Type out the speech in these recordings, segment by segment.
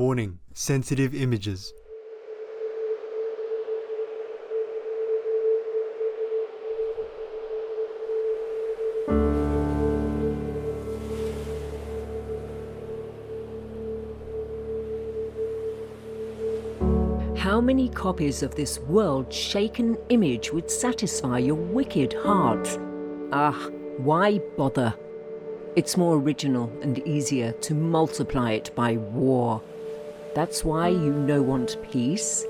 Warning sensitive images. How many copies of this world shaken image would satisfy your wicked heart? Ah, why bother? It's more original and easier to multiply it by war. That's why you no want peace.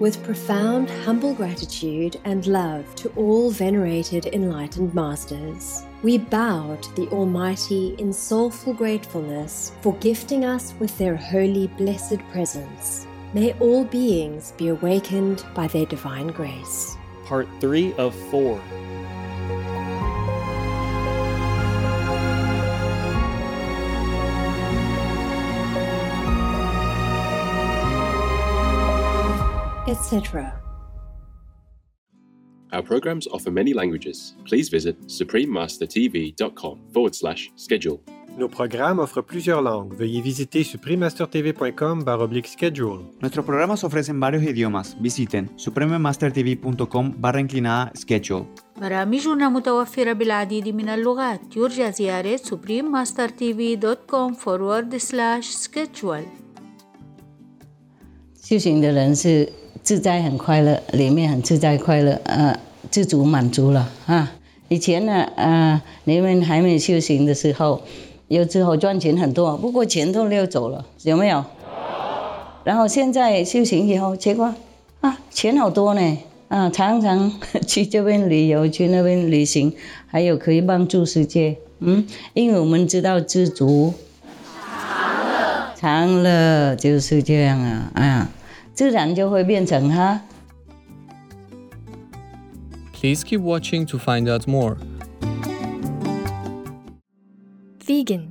With profound, humble gratitude and love to all venerated enlightened masters, we bow to the Almighty in soulful gratefulness for gifting us with their holy, blessed presence. May all beings be awakened by their divine grace. Part 3 of 4. etc. Our programs offer many languages. Please visit suprememastertv.com forward slash schedule. Nos programas offrent plusieurs langues. Veuillez visiter suprememastertv.com baroblique schedule. Nuestros programas ofrecen varios idiomas. Visiten suprememastertv.com barra inclinada schedule. برامجنا متوفرة بالعديد من اللغات يرجى زيارة suprememastertv.com forward slash schedule 修行的人是 自在很快乐，里面很自在快乐，呃，知足满足了啊。以前呢，呃，你们还没修行的时候，有时候赚钱很多，不过钱都溜走了，有没有？然后现在修行以后，结果啊，钱好多呢，啊，常常去这边旅游，去那边旅行，还有可以帮助世界，嗯，因为我们知道知足常乐，常乐就是这样啊，啊，自然就会变成哈。 Please keep watching to find out more. Vegan.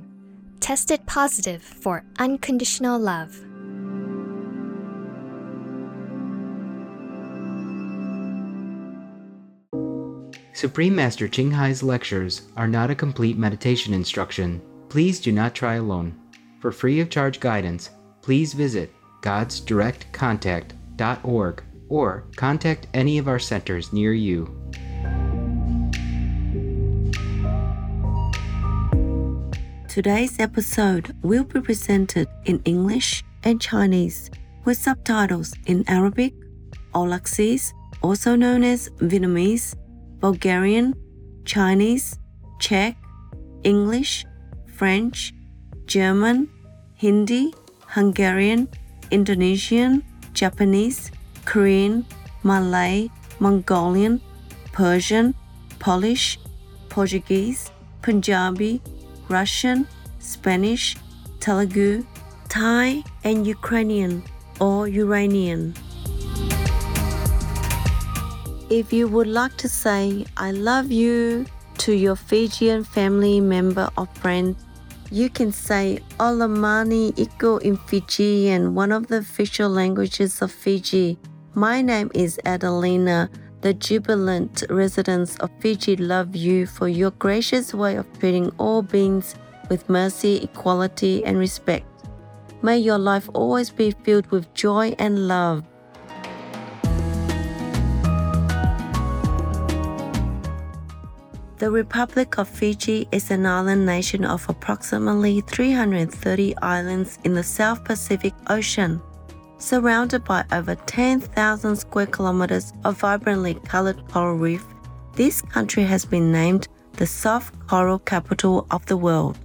Tested positive for unconditional love. Supreme Master Ching Hai's lectures are not a complete meditation instruction. Please do not try alone. For free of charge guidance, please visit godsdirectcontact.org or contact any of our centers near you. Today's episode will be presented in English and Chinese with subtitles in Arabic, Aulacese, also known as Vietnamese, Bulgarian, Chinese, Czech, English, French, German, Hindi, Hungarian, Indonesian, Japanese, Korean, Malay, Mongolian, Persian, Polish, Portuguese, Punjabi, Russian, Spanish, Telugu, Thai, and Ukrainian or Uranian. If you would like to say I love you to your Fijian family member or friend, you can say Olamani Iko in Fijian, one of the official languages of Fiji. My name is Adelina. The jubilant residents of Fiji love you for your gracious way of treating all beings with mercy, equality, and respect. May your life always be filled with joy and love. The Republic of Fiji is an island nation of approximately 330 islands in the South Pacific Ocean. Surrounded by over 10,000 square kilometers of vibrantly colored coral reef, this country has been named the soft coral capital of the world.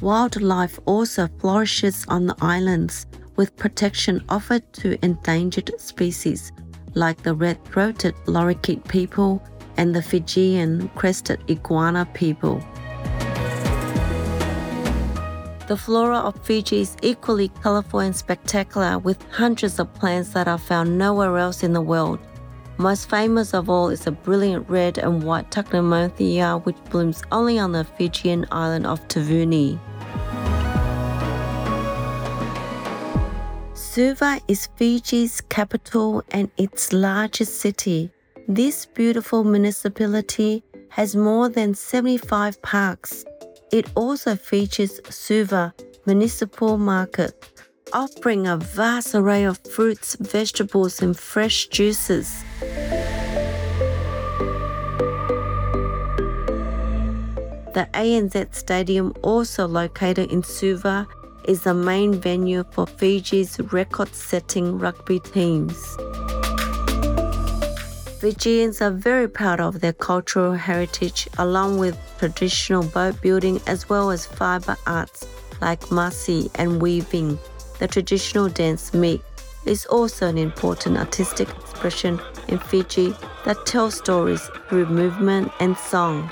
Wildlife also flourishes on the islands, with protection offered to endangered species like the red throated lorikeet people and the Fijian crested iguana people. The flora of Fiji is equally colorful and spectacular, with hundreds of plants that are found nowhere else in the world. Most famous of all is the brilliant red and white Tachymothea, which blooms only on the Fijian island of Tavuni. Suva is Fiji's capital and its largest city. This beautiful municipality has more than 75 parks. It also features Suva Municipal Market, offering a vast array of fruits, vegetables, and fresh juices. The ANZ Stadium, also located in Suva, is the main venue for Fiji's record setting rugby teams. Fijians are very proud of their cultural heritage, along with traditional boat building as well as fiber arts like masi and weaving. The traditional dance meek is also an important artistic expression in Fiji that tells stories through movement and song.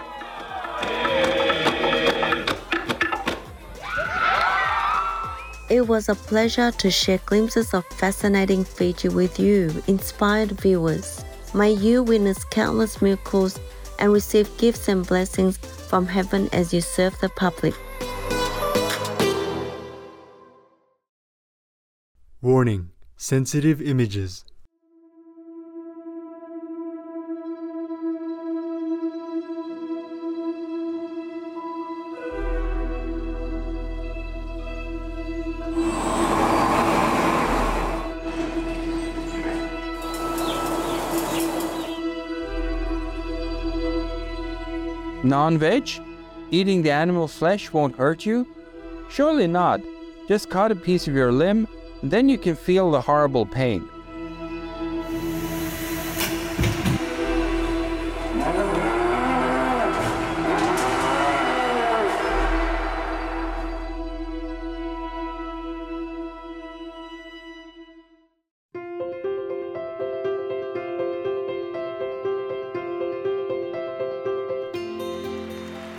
It was a pleasure to share glimpses of fascinating Fiji with you, inspired viewers. May you witness countless miracles and receive gifts and blessings from heaven as you serve the public. Warning Sensitive images. Non veg? Eating the animal flesh won't hurt you? Surely not. Just cut a piece of your limb, and then you can feel the horrible pain.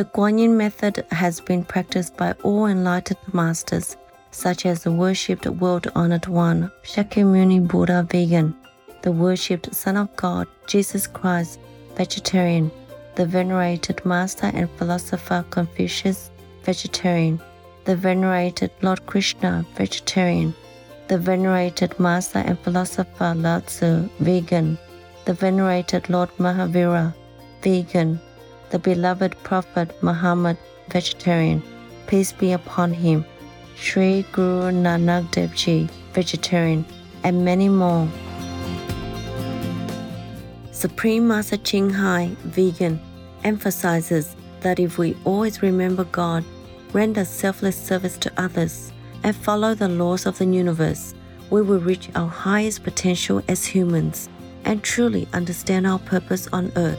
The Guanyin method has been practiced by all enlightened masters, such as the worshipped world honored one, Shakyamuni Buddha vegan, the worshipped Son of God, Jesus Christ, vegetarian, the venerated master and philosopher Confucius, vegetarian, the venerated Lord Krishna, vegetarian, the venerated master and philosopher Lao Tzu, vegan, the venerated Lord Mahavira, vegan, the beloved Prophet Muhammad, vegetarian, peace be upon him, Sri Guru Nanak Dev Ji, vegetarian, and many more. Supreme Master Ching Hai, vegan, emphasizes that if we always remember God, render selfless service to others, and follow the laws of the universe, we will reach our highest potential as humans and truly understand our purpose on earth.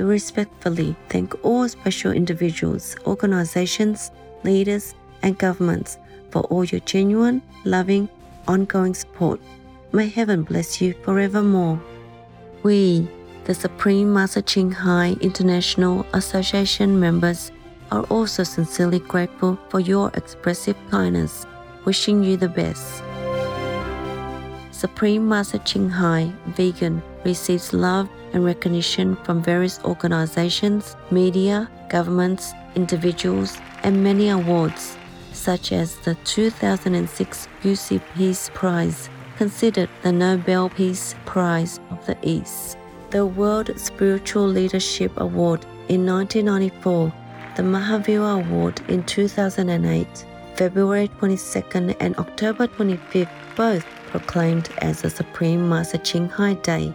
respectfully thank all special individuals, organizations, leaders, and governments for all your genuine, loving, ongoing support. May heaven bless you forevermore. We, the Supreme Master Ching Hai International Association members, are also sincerely grateful for your expressive kindness, wishing you the best. Supreme Master Ching Hai, vegan, receives love and recognition from various organizations, media, governments, individuals, and many awards, such as the 2006 UC Peace Prize, considered the Nobel Peace Prize of the East, the World Spiritual Leadership Award in 1994, the Mahavira Award in 2008, February 22nd and October 25th, both proclaimed as the Supreme Master Ching Hai Day,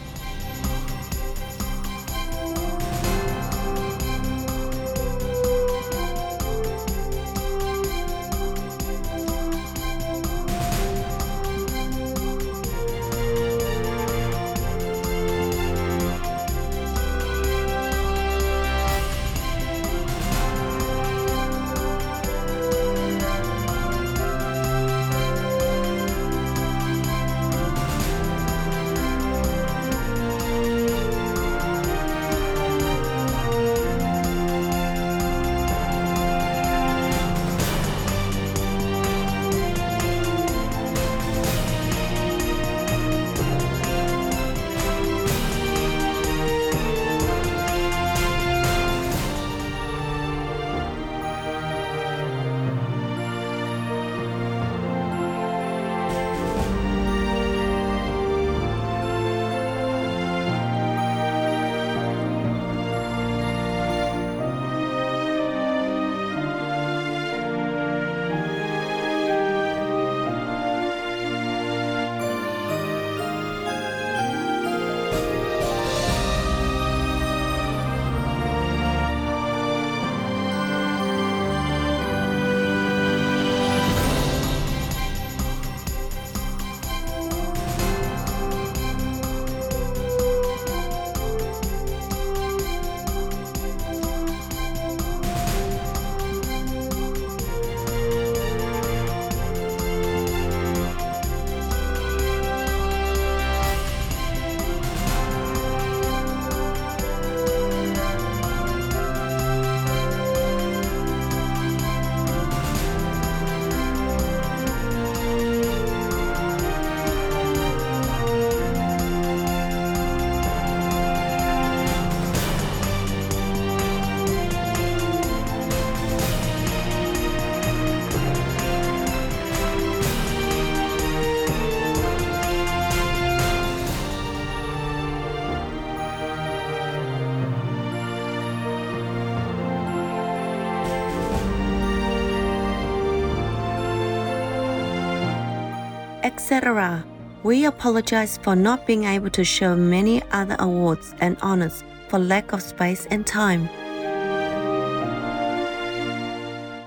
Etc. We apologize for not being able to show many other awards and honors for lack of space and time.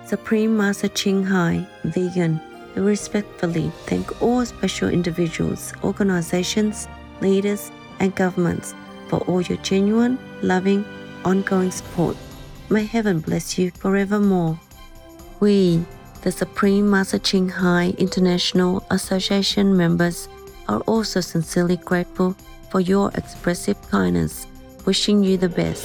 Supreme Master Ching Hai, vegan, we respectfully thank all special individuals, organizations, leaders, and governments for all your genuine, loving, ongoing support. May heaven bless you forevermore. We, the Supreme Master Ching Hai International Association members, are also sincerely grateful for your expressive kindness, wishing you the best.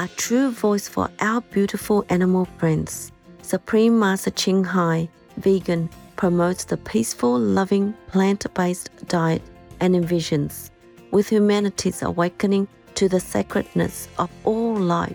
A true voice for our beautiful animal friends. Supreme Master Ching Hai, vegan, promotes the peaceful, loving, plant based diet and envisions, with humanity's awakening to the sacredness of all life.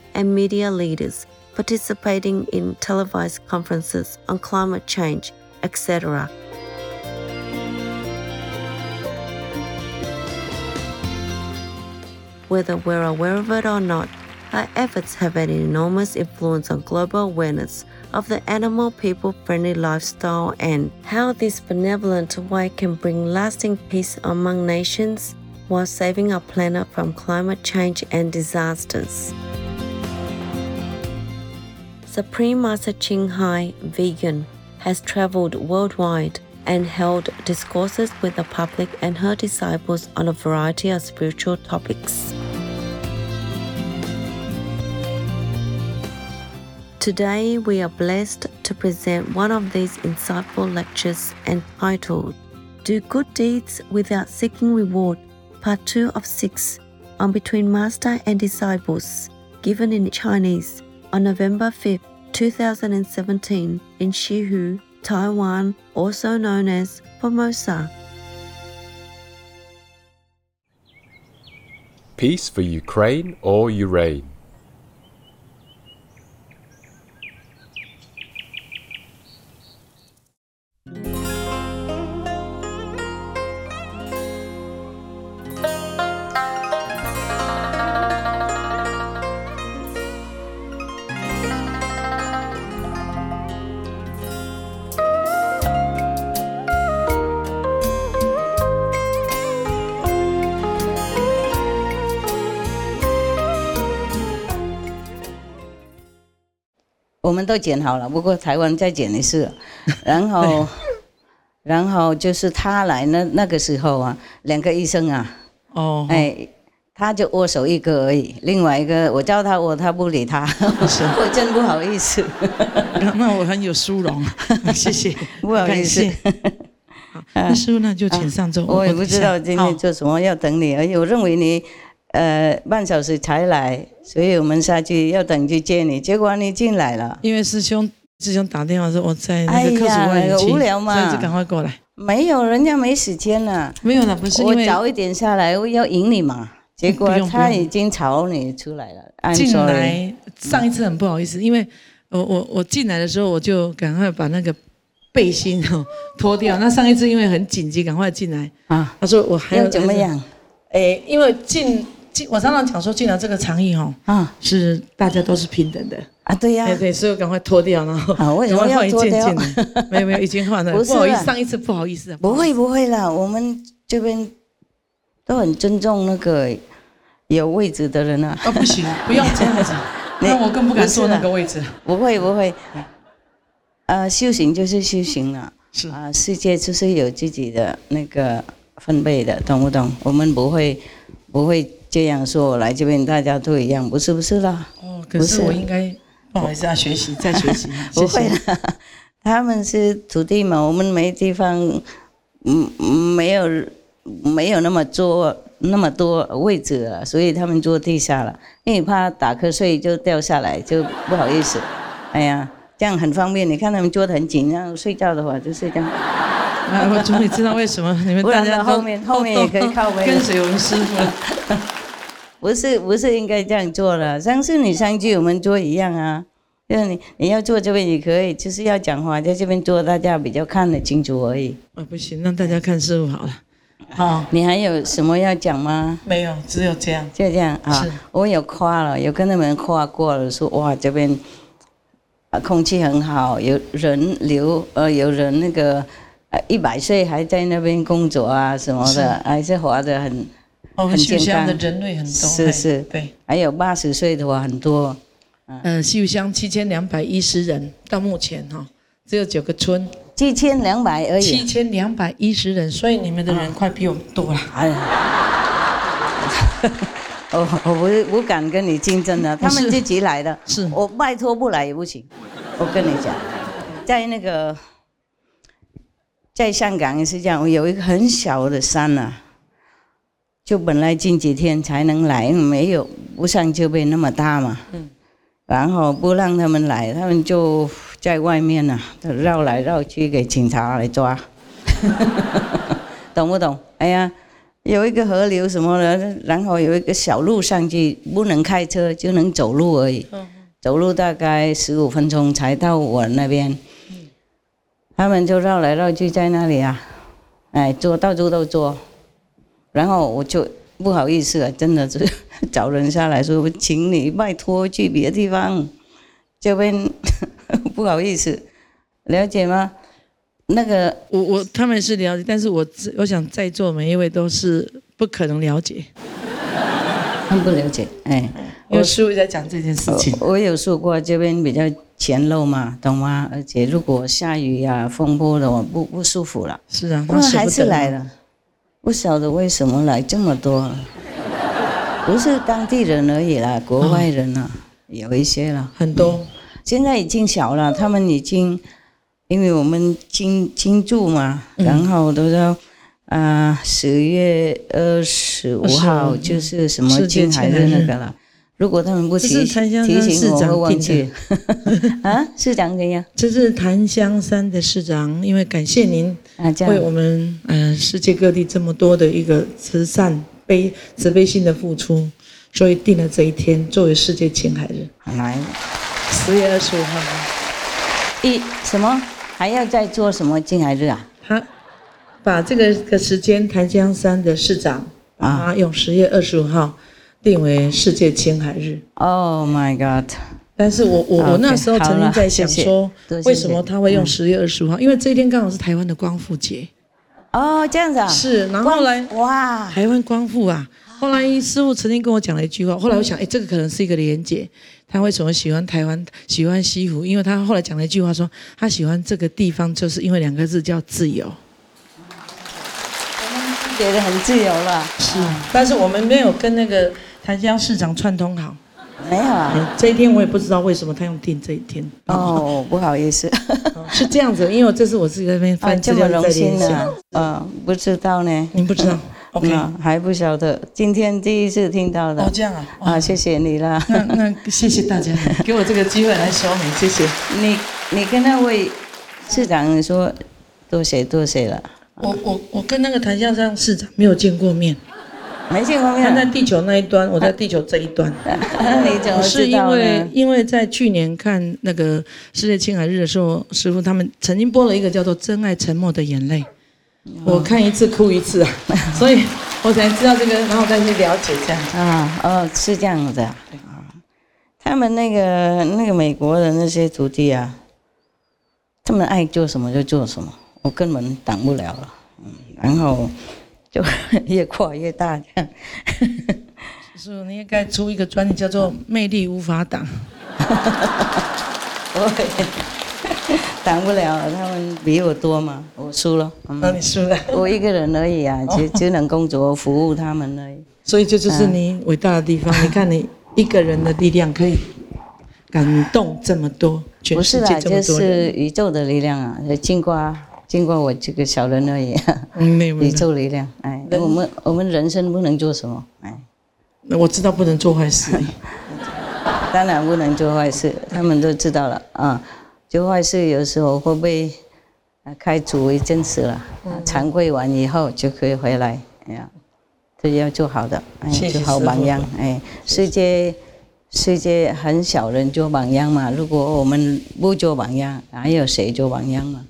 and media leaders, participating in televised conferences on climate change, etc. Whether we're aware of it or not, our efforts have an enormous influence on global awareness of the animal people friendly lifestyle and how this benevolent way can bring lasting peace among nations while saving our planet from climate change and disasters. Supreme Master Ching Hai, vegan, has traveled worldwide and held discourses with the public and her disciples on a variety of spiritual topics. Today, we are blessed to present one of these insightful lectures entitled Do Good Deeds Without Seeking Reward part 2 of 6 on Between Master and Disciples, given in Chinese on November 5th, 2017 in Shihu, Taiwan, also known as Formosa. Peace for Ukraine or Ukraine. “都剪好了，不过台湾再剪一次，然后，然后就是他来那那个时候啊，两个医生啊，哦，哎，他就握手一个而已，另外一个我叫他握，他不理他，我真不好意思。那我很有殊荣，谢谢，不好意思。好，那师傅那就请上座。我也不知道今天做什么，要等你，而且我认为你。呃，半小时才来，所以我们下去要等去接你。结果你进来了，因为师兄师兄打电话说我在那个科室外哎、无聊嘛，所以就赶快过来。没有，人家没时间了。没有了，不是我早一点下来，我要迎你嘛。结果他已经吵你出来了。进来上一次很不好意思，因为我我我进来的时候我就赶快把那个背心哦脱掉。那上一次因为很紧急，赶快进来啊。他说我还要怎么样？哎，因为进。我常常讲说，进了这个长椅哦，啊，是大家都是平等的。啊，对呀，对对，所以我赶快脱掉，然后啊，为什么要脱掉？没有没有，已经换了，不好意思，上一次不好意思，不会不会了，我们这边都很尊重那个有位置的人啊。啊，不行，不要这样子，那我更不敢坐那个位置。不会不会，呃，修行就是修行了，是。啊，世界就是有自己的那个分贝的，懂不懂？我们不会不会。这样说，我来这边大家都一样，不是不是啦。哦，可是我应该不好意思啊，学习再学习。不会啦，他们是土地嘛，我们没地方，嗯，没有没有那么多那么多位置了，所以他们坐地下了，因为怕打瞌睡就掉下来，就不好意思。哎呀，这样很方便，你看他们坐得很紧，然后睡觉的话就睡这样。啊，我终于知道为什么你们大家后面后面也可以靠背跟随我们师傅。不是不是应该这样做了，上次你上去我们做一样啊，就是你你要坐这边也可以，就是要讲话在这边坐，大家比较看得清楚而已。啊，不行，让大家看师傅好了。好，你还有什么要讲吗？没有，只有这样。就这样啊，我有夸了，有跟他们夸过了，说哇这边啊空气很好，有人流呃有人那个呃一百岁还在那边工作啊什么的，还是活得很。哦，秀香的人类很多，是是，对，还有八十岁的话很多。嗯，秀香七千两百一十人，到目前哈只有九个村，七千两百而已。七千两百一十人，所以你们的人快比我们多了。哎呀，我我不不敢跟你竞争的，他们自己来的，是我拜托不来也不行。我跟你讲，在那个在香港也是这样，有一个很小的山呐。就本来近几天才能来，没有不像这边那么大嘛。嗯。然后不让他们来，他们就在外面呐，绕来绕去给警察来抓。懂不懂？哎呀，有一个河流什么的，然后有一个小路上去，不能开车，就能走路而已。嗯。走路大概十五分钟才到我那边。嗯。他们就绕来绕去在那里啊，哎，捉到处都捉。然后我就不好意思啊，真的是 找人下来说，请你拜托去别的地方，这边 不好意思，了解吗？那个我我他们是了解，但是我我想在座每一位都是不可能了解，他们不了解，哎，我师傅在讲这件事情，我有说过这边比较浅陋嘛，懂吗？而且如果下雨呀、风波的话，不不舒服了。是啊，他还是来了。不晓得为什么来这么多，不是当地人而已啦，国外人啊，有一些了，很多。现在已经小了，他们已经，因为我们经经住嘛，然后都要，啊，十月二十五号就是什么世界金海青海日日那个了。如果他们不这提是檀香提醒我，忘记。啊，市长怎样？这是檀香山的市长，因为感谢您为我们呃世界各地这么多的一个慈善悲慈悲心的付出，所以定了这一天作为世界青海日。来，十月二十五号，一什么还要再做什么金海日啊？他把这个个时间，檀香山的市长啊用十月二十五号定为世界青海日。Oh my god！但是我我我那时候曾经在想说为什么他会用嗯十月二十五号？因为这一天刚好是台湾的光复节。哦，这样子啊？是，然后后来哇，台湾光复啊，后来师傅曾经跟我讲了一句话，后来我想，哎，这个可能是一个连结。他为什么喜欢台湾，喜欢西湖？因为他后来讲了一句话说，他喜欢这个地方，就是因为两个字叫自由。觉得很自由了。是，但是我们没有跟那个檀香市长串通好。没有啊。嗯这一天我也不知道为什么他用定这一天。哦，不好意思。是这样子，因为我这是我自己在那边啊，翻资料这么荣在联想。嗯，不知道呢。您不知道？OK 嗯还不晓得，今天第一次听到的。哦这样啊啊，谢谢你啦。那那谢谢大家，给我这个机会来说明，谢谢。你你跟那位市长说多谢多谢了。我我我跟那个檀香山市长没有见过面，没见过面他在地球那一端，我在地球这一端。你怎么我是因为？因为在去年看那个世界青海日的时候，师傅他们曾经播了一个叫做《真爱沉默的眼泪》，我看一次哭一次啊，所以我才知道这个，然后再去了解这样。啊哦，是这样子。啊他们那个那个美国的那些徒弟啊，他们爱做什么就做什么，我根本挡不了了。嗯，然后就 越扩越大这样。师傅，你应该出一个专辑叫做《魅力无法挡 》。我也挡不了，他们比我多嘛，我输了。嗯那你输了。我一个人而已啊，只只能工作服务他们而已。所以这就是你伟大的地方。你看，你一个人的力量可以感动这么多，全世界这么多人。是宇宙的力量啊，就经过经过我这个小人而已。宇。宙力量，哎，我们我们人生不能做什么，哎，我知道不能做坏事。当然不能做坏事，他们都知道了啊。做坏事有时候会被啊开除一阵子了，啊，惭愧完以后就可以回来，哎呀，这要做好的，哎，做好榜样，哎，世界世界很少人做榜样嘛，如果我们不做榜样，还有谁做榜样嘛？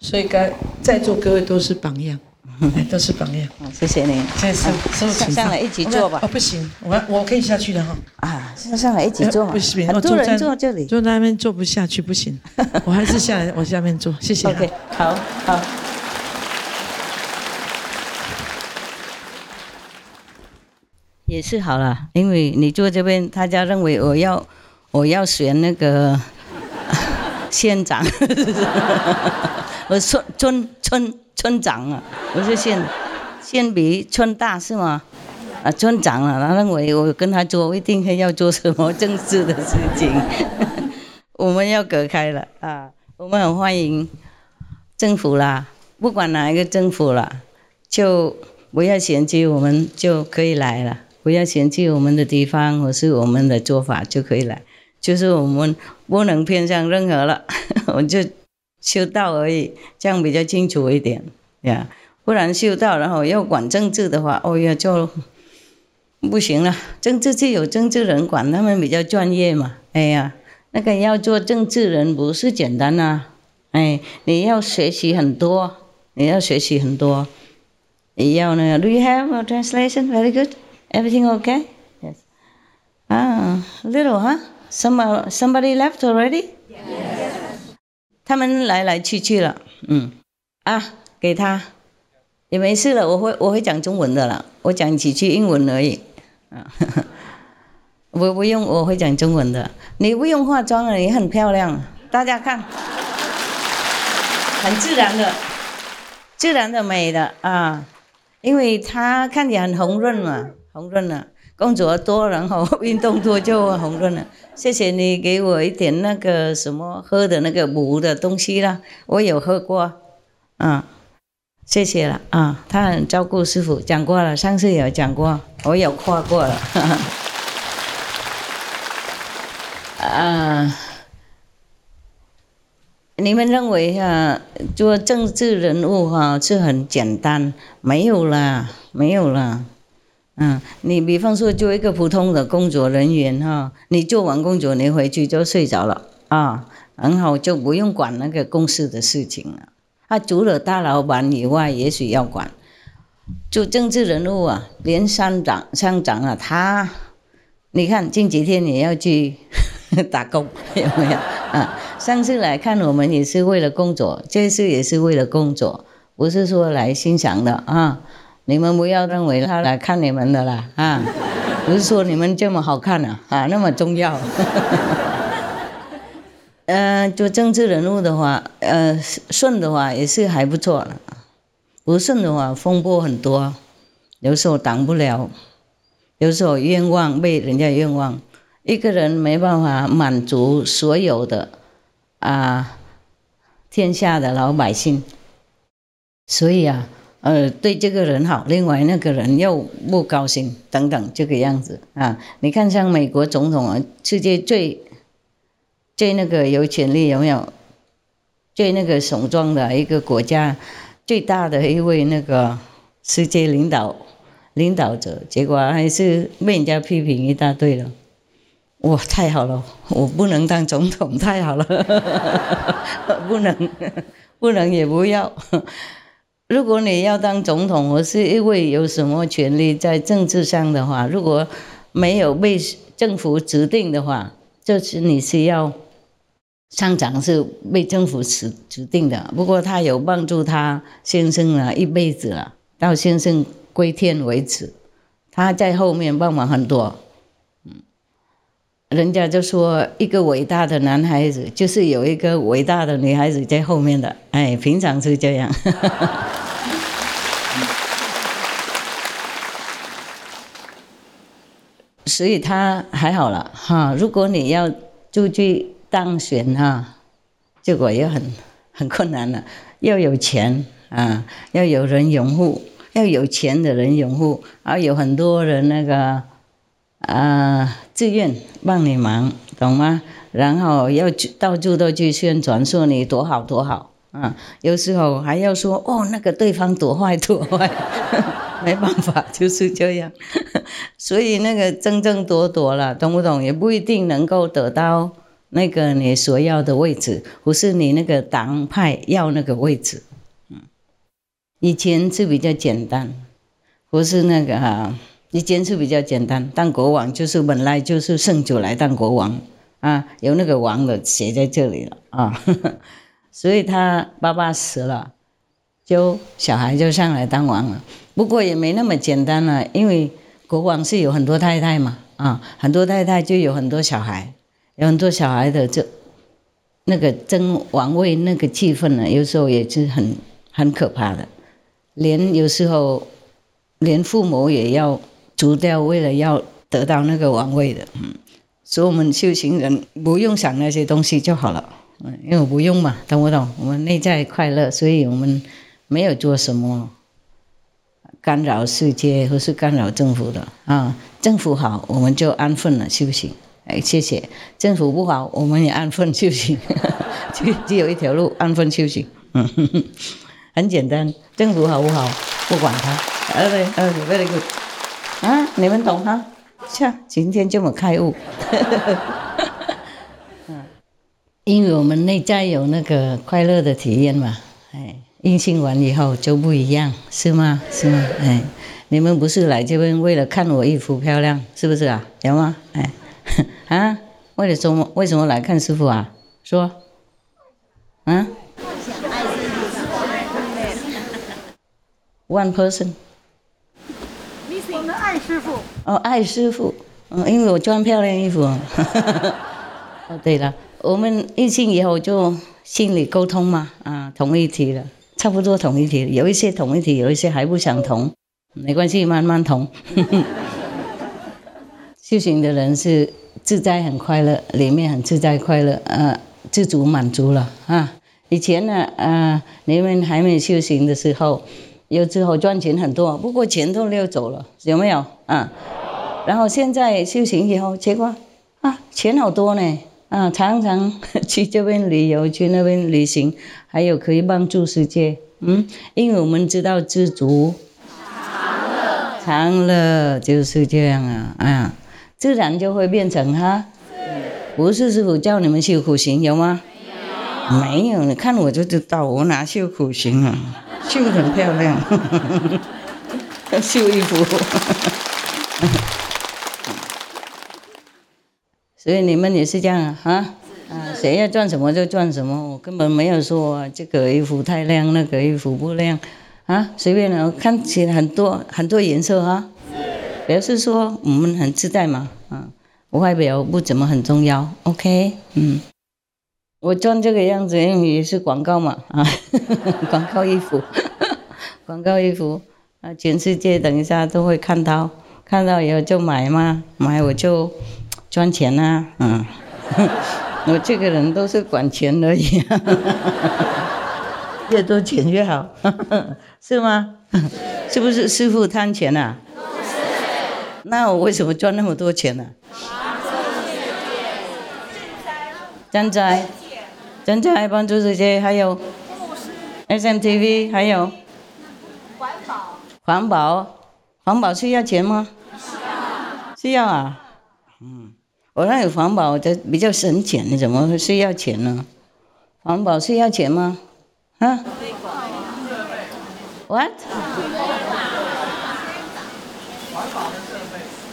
所以该在座各位都是榜样，哎都是榜样。好谢谢你，谢谢上上来一起坐吧哦，不行，我我可以下去的哈。啊，上上来一起坐嘛，不行，很多人坐这里。坐在那边坐不下去，不行，我还是下来，往下面坐，谢谢。OK，好好。也是好了，因为你坐这边，大家认为我要我要选那个 县长，我村村村村长啊，我是县县比村大是吗？啊，村长啊，他认为我跟他做，一定会要做什么政治的事情，我们要隔开了啊，我们很欢迎政府啦，不管哪一个政府啦，就不要嫌弃我们就可以来了，不要嫌弃我们的地方或是我们的做法就可以来，就是我们不能偏向任何了，我就修道而已，这样比较清楚一点呀。不然修道然后要管政治的话，哦呀就不行了。政治就有政治人管，他们比较专业嘛。哎呀，那个要做政治人不是简单呐、哎，你要学习很多，你要学习很多。你要呢？Do you have a translation? Very good. Everything okay? Yes. Ah, little, huh? Some somebody left already? 他们来来去去了，嗯，啊，给他。也没事了，我会我会讲中文的了，我讲几句英文而已，啊，我不用，我会讲中文的，你不用化妆了，你很漂亮，大家看，很自然的，自然的美的啊，因为她看起来很红润嘛，红润了，工作多，然后 运动多就红润了。谢谢你给我一点那个什么喝的那个补的东西啦，我有喝过，嗯，谢谢了啊，他很照顾师傅，讲过了，上次有讲过，我有夸过了。啊，你们认为啊，做政治人物哈、是很简单？没有啦，没有啦。嗯，你比方说做一个普通的工作人员哈、你做完工作你回去就睡着了啊，很好，就不用管那个公司的事情了。他除了大老板以外，也许要管。做政治人物啊，连乡长、乡长啊，他，你看近几天也要去 打工，有没有？啊，上次来看我们也是为了工作，这次也是为了工作，不是说来欣赏的啊。你们不要认为他来看你们的啦啊，不是说你们这么好看啊啊，那么重要。呃，做政治人物的话，呃，顺的话也是还不错了，不顺的话风波很多，有时候挡不了，有时候愿望被人家愿望，一个人没办法满足所有的啊天下的老百姓，所以啊，呃，对这个人好，另外那个人又不高兴，等等这个样子啊。你看像美国总统啊，世界最最那个有权利有没有？最那个雄壮的一个国家，最大的一位那个世界领导领导者，结果还是被人家批评一大堆了。哇，太好了！我不能当总统，太好了，不能，不能也不要。如果你要当总统，我是因为有什么权利在政治上的话，如果没有被政府指定的话，就是你是要上长是被政府指指定的。不过他有帮助他先生啊一辈子了，到先生归天为止，他在后面帮忙很多。人家就说，一个伟大的男孩子就是有一个伟大的女孩子在后面的，哎，平常是这样。所以他还好了哈。如果你要出去当选哈，结果也很很困难了，要有钱啊，要有人拥护，要有钱的人拥护，啊，有很多人那个。啊，自愿帮你忙，懂吗？然后要去到处都去宣传，说你多好多好啊！有时候还要说哦，那个对方多坏多坏，没办法，就是这样。所以那个争争夺夺了，懂不懂？也不一定能够得到那个你所要的位置，不是你那个党派要那个位置。嗯，以前是比较简单，不是那个哈。以前是比较简单，当国王就是本来就是圣主来当国王啊，有那个王的写在这里了啊，所以他爸爸死了，就小孩就上来当王了。不过也没那么简单了，因为国王是有很多太太嘛啊，很多太太就有很多小孩，有很多小孩的就那个争王位那个气氛呢，有时候也是很很可怕的，连有时候连父母也要。除掉，为了要得到那个王位的，嗯，所以我们修行人不用想那些东西就好了，嗯，因为我不用嘛，懂不懂？我们内在快乐，所以我们没有做什么干扰世界或是干扰政府的啊。政府好，我们就安分了修行。哎，谢谢。政府不好，我们也安分修行，就只有一条路，安分修行。嗯，很简单。政府好不好？不管它。哎嘞，好，very good。啊，你们懂哈？像今天这么开悟，嗯，因为我们内在有那个快乐的体验嘛，哎，印性完以后就不一样，是吗？是吗？哎，你们不是来这边为了看我衣服漂亮，是不是啊？有吗？哎，啊，为了什么？为什么来看师傅啊？说，啊？One person。我们爱师傅哦，爱师傅，嗯，因为我穿漂亮衣服。哦，对了，我们异性以后就心理沟通嘛，啊，同一体了，差不多同一体，有一些同一体，有一些还不想同，没关系，慢慢同。修行的人是自在很快乐，里面很自在快乐，呃，自足满足了啊。以前呢，呃，你们还没修行的时候，有之后赚钱很多，不过钱都溜走了，有没有？啊，然后现在修行以后，结果啊，钱好多呢，啊，常常 去这边旅游，去那边旅行，还有可以帮助世界，嗯，因为我们知道知足常乐，常乐就是这样啊，啊，自然就会变成哈，不是师傅叫你们修苦行，有吗？没有，你看我就知道，我哪修苦行啊，绣很漂亮，绣衣服。所以你们也是这样啊？啊，谁要赚什么就赚什么，我根本没有说这个衣服太亮，那个衣服不亮，啊，随便的，看起来很多很多颜色哈，表示说我们很自在嘛，啊，外表不怎么很重要，OK，嗯。我穿这个样子，因为也是广告嘛，啊，广告衣服，广告衣服，啊，全世界等一下都会看到，看到以后就买嘛，买我就赚钱呐，嗯，我这个人都是管钱而已，越多钱越好，是吗？是不是师傅贪钱呐？那我为什么赚那么多钱呢？站在。人家还帮助这些，还有 SMTV，还有环保，环保，环保需要钱吗？需要啊，嗯，我那有环保的比较省钱，你怎么会需要钱呢？环保需要钱吗？啊？What？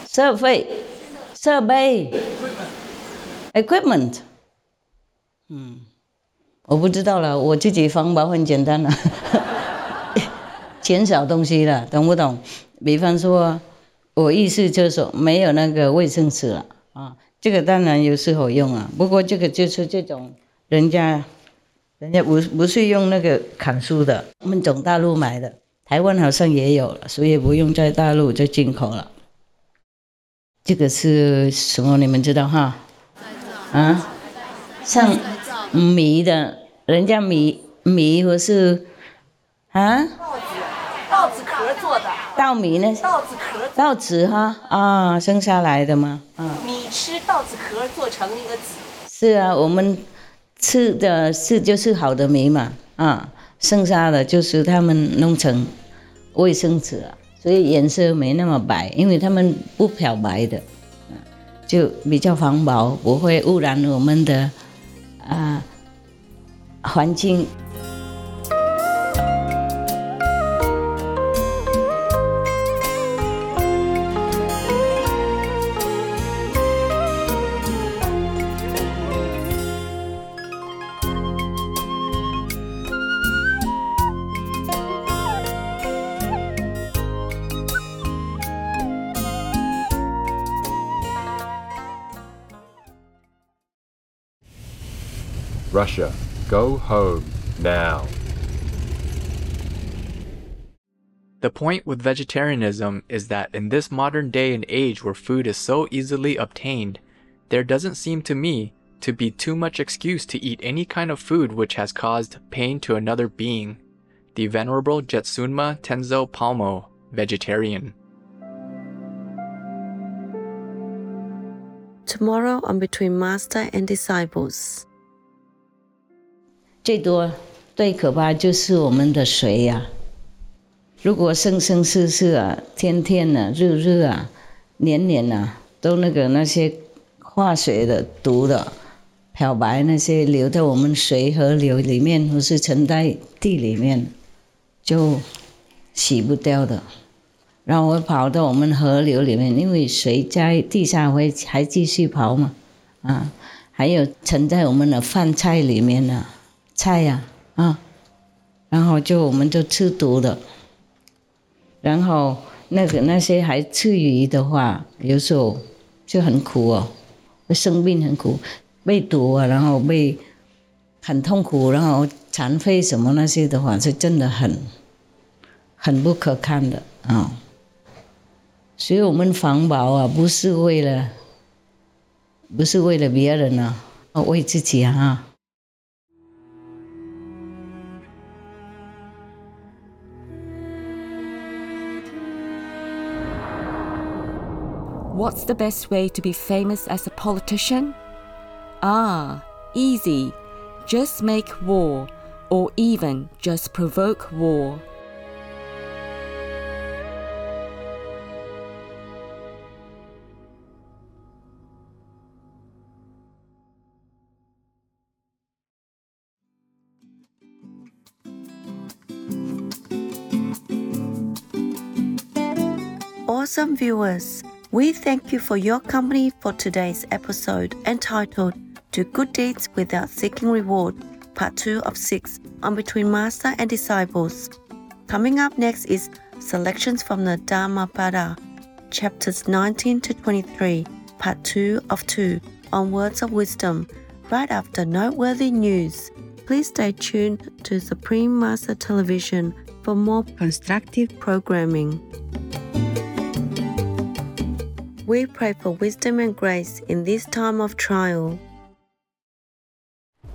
设备，设备，equipment，嗯。我不知道了，我自己环保很简单了，减少东西了，懂不懂？比方说，我意思就是说，没有那个卫生纸了啊，这个当然有时候用啊，不过这个就是这种人家，人家不不是用那个砍树的，我们从大陆买的，台湾好像也有了，所以不用在大陆就进口了。这个是什么？你们知道哈？啊？像。米的，人家米米不是啊？稻子稻子壳做的。稻米呢？稻子壳。稻子哈啊，生下来的吗？啊。米吃稻子壳做成一个籽。是啊，我们吃的是就是好的米嘛啊，剩下的就是他们弄成卫生纸啊，所以颜色没那么白，因为他们不漂白的，就比较环保，不会污染我们的。啊，环境。Go home now. The point with vegetarianism is that in this modern day and age where food is so easily obtained, there doesn't seem to me to be too much excuse to eat any kind of food which has caused pain to another being. The Venerable Jetsunma Tenzo Palmo, vegetarian. Tomorrow on Between Master and Disciples. 最多最可怕就是我们的水呀！如果生生世世啊，天天啊，日日啊，年年啊，都那个那些化学的毒的漂白那些流到我们水河流里面，或是沉在地里面，就洗不掉的。然后会跑到我们河流里面，因为水在地下会还继续跑嘛，啊，还有沉在我们的饭菜里面呢。菜呀，啊，然后就我们就吃毒的，然后那个那些还吃鱼的话，有时候就很苦哦，生病很苦，被毒啊，然后被很痛苦，然后残废什么那些的话，是真的很很不可看的啊。所以我们防保啊，不是为了，不是为了别人啊，为自己啊。What's the best way to be famous as a politician? Ah, easy. Just make war, or even just provoke war. Awesome viewers, we thank you for your company for today's episode entitled Do Good Deeds Without Seeking Reward, Part 2 of 6 on Between Master and Disciples. Coming up next is selections from the Dhammapada, chapters 19 to 23, Part 2 of 2 on Words of Wisdom, right after noteworthy news. Please stay tuned to Supreme Master Television for more constructive programming. We pray for wisdom and grace in this time of trial.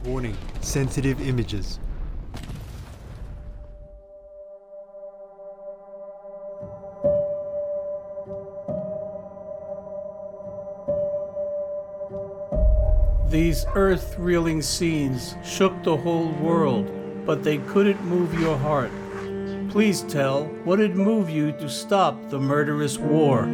Warning sensitive images. These earth reeling scenes shook the whole world, but they couldn't move your heart. Please tell what would move you to stop the murderous war.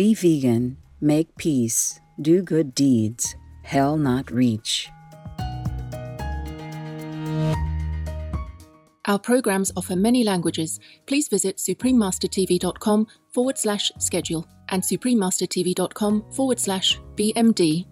Be vegan, make peace, do good deeds, hell not reach. Our programs offer many languages. Please visit suprememastertv.com forward slash schedule and suprememastertv.com forward slash BMD